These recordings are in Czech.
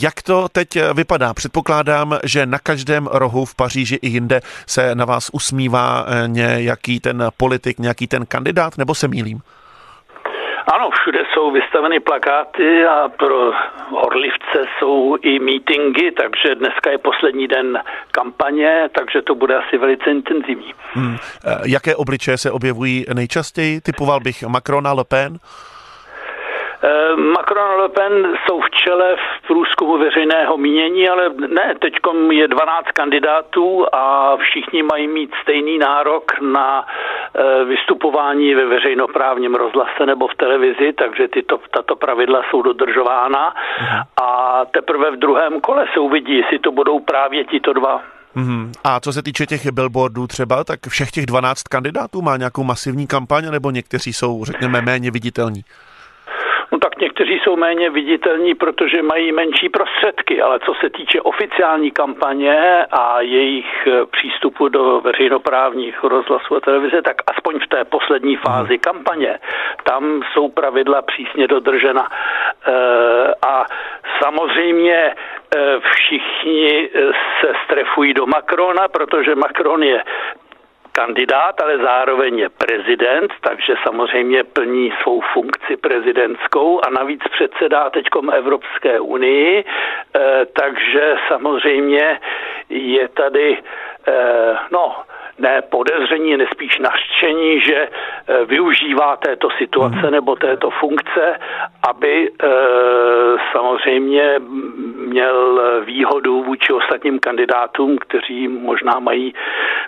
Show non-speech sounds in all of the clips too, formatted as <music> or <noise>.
Jak to teď vypadá? Předpokládám, že na každém rohu v Paříži i jinde se na vás usmívá eh, nějaký ten politik, nějaký ten kandidát, nebo se mýlím? Ano, všude jsou vystaveny plakáty a pro horlivce jsou i meetingy, takže dneska je poslední den kampaně, takže to bude asi velice intenzivní. Hmm. Eh, jaké obličeje se objevují nejčastěji? Typoval bych Macron a Le Pen? Eh, Macron a Le Pen jsou v čele v průzkumu veřejného mínění, ale ne, teď je 12 kandidátů a všichni mají mít stejný nárok na eh, vystupování ve veřejnoprávním rozhlase nebo v televizi, takže tyto, tato pravidla jsou dodržována mhm. a teprve v druhém kole se uvidí, jestli to budou právě tito dva. Mm-hmm. A co se týče těch billboardů třeba, tak všech těch 12 kandidátů má nějakou masivní kampaň, nebo někteří jsou, řekněme, méně viditelní? Někteří jsou méně viditelní, protože mají menší prostředky, ale co se týče oficiální kampaně a jejich eh, přístupu do veřejnoprávních rozhlasů a televize, tak aspoň v té poslední fázi mhm. kampaně, tam jsou pravidla přísně dodržena. Eh, a samozřejmě eh, všichni se strefují do Macrona, protože Macron je kandidát, ale zároveň je prezident, takže samozřejmě plní svou funkci prezidentskou a navíc předsedá teďkom Evropské unii, eh, takže samozřejmě je tady, eh, no, ne podezření, nespíš nařčení, že eh, využívá této situace mhm. nebo této funkce, aby samozřejmě měl výhodu vůči ostatním kandidátům, kteří možná mají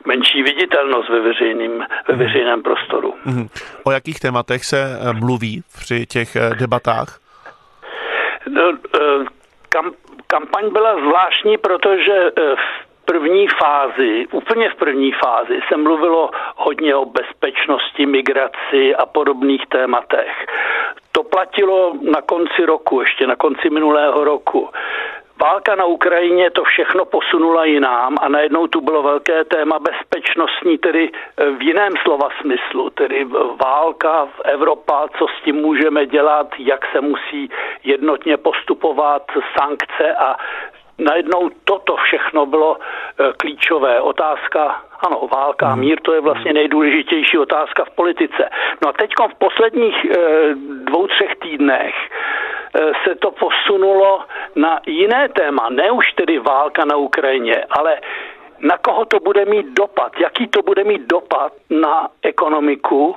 menší viditelnost ve, veřejným, ve mhm. veřejném prostoru. Mhm. O jakých tématech se eh, mluví při těch debatách? No, kam, kampaň byla zvláštní, protože v první fázi, úplně v první fázi se mluvilo hodně o bezpečnosti, migraci a podobných tématech. To platilo na konci roku, ještě na konci minulého roku. Válka na Ukrajině to všechno posunula jinám a najednou tu bylo velké téma bezpečnostní, tedy v jiném slova smyslu, tedy válka v Evropa, co s tím můžeme dělat, jak se musí jednotně postupovat, sankce a najednou toto všechno bylo e, klíčové. Otázka, ano, válka a mhm. mír, to je vlastně nejdůležitější otázka v politice. No a teď v posledních dvou, třech týdnech se to posunulo na jiné téma, ne už tedy válka na Ukrajině, ale na koho to bude mít dopad, jaký to bude mít dopad na ekonomiku,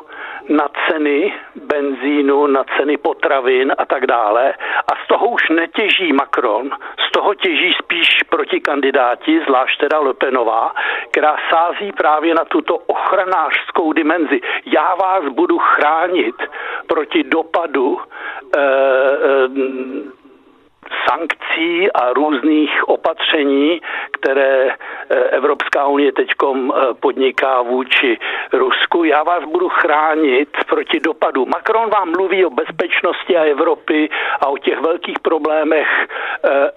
na ceny benzínu, na ceny potravin a tak dále. A z toho už netěží Macron, z toho těží spíš proti kandidáti, zvlášť teda Lepenová, která sází právě na tuto ochranářskou dimenzi. Já vás budu chránit proti dopadu eh, eh, sankcí a různých opatření, které eh, Evropská unie teď eh, podniká vůči Rusku. Já vás budu chránit proti dopadu. Macron vám mluví o bezpečnosti a Evropy a o těch velkých problémech. Eh,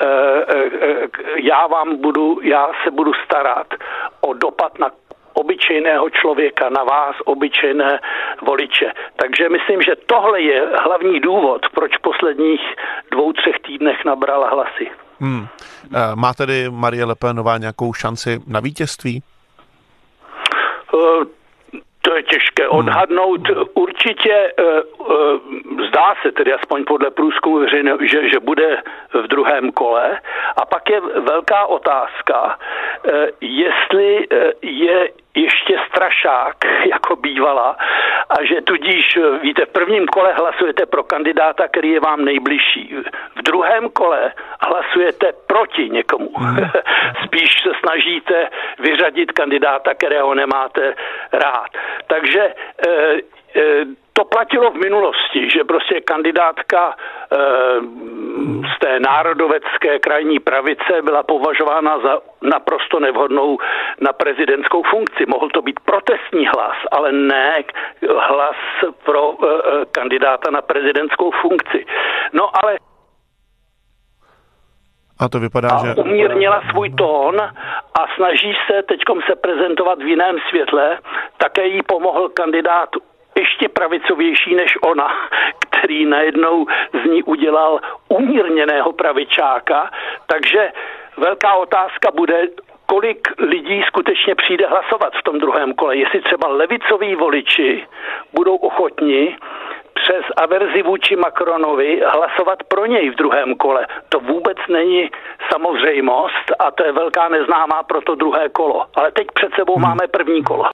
já vám budu, já se budu starat o dopad na obyčejného člověka, na vás, obyčejné voliče. Takže myslím, že tohle je hlavní důvod, proč v posledních dvou, třech týdnech nabrala hlasy. Hmm. Eh, má tedy Marie Le Penová nějakou šanci na vítězství? Uh, to je těžké hmm. odhadnout. Určitě uh, zdá se, tedy aspoň podle průzkumu veřejného, že, že bude v druhém kole. A pak je velká otázka, jestli je strašák, jako bývala, a že tudíž, víte, v prvním kole hlasujete pro kandidáta, který je vám nejbližší. V druhém kole hlasujete proti někomu. Hmm. <laughs> Spíš se snažíte vyřadit kandidáta, kterého nemáte rád. Takže e, e, to platilo v minulosti, že prostě kandidátka z té národovecké krajní pravice byla považována za naprosto nevhodnou na prezidentskou funkci. Mohl to být protestní hlas, ale ne hlas pro e, kandidáta na prezidentskou funkci. No ale a to vypadá, a že... umírnila svůj tón a snaží se teďkom se prezentovat v jiném světle. Také jí pomohl kandidát ještě pravicovější než ona, který najednou z ní udělal umírněného pravičáka. Takže velká otázka bude, kolik lidí skutečně přijde hlasovat v tom druhém kole. Jestli třeba levicoví voliči budou ochotni přes averzi vůči Macronovi hlasovat pro něj v druhém kole. To vůbec není samozřejmost a to je velká neznámá pro to druhé kolo. Ale teď před sebou hmm. máme první kolo.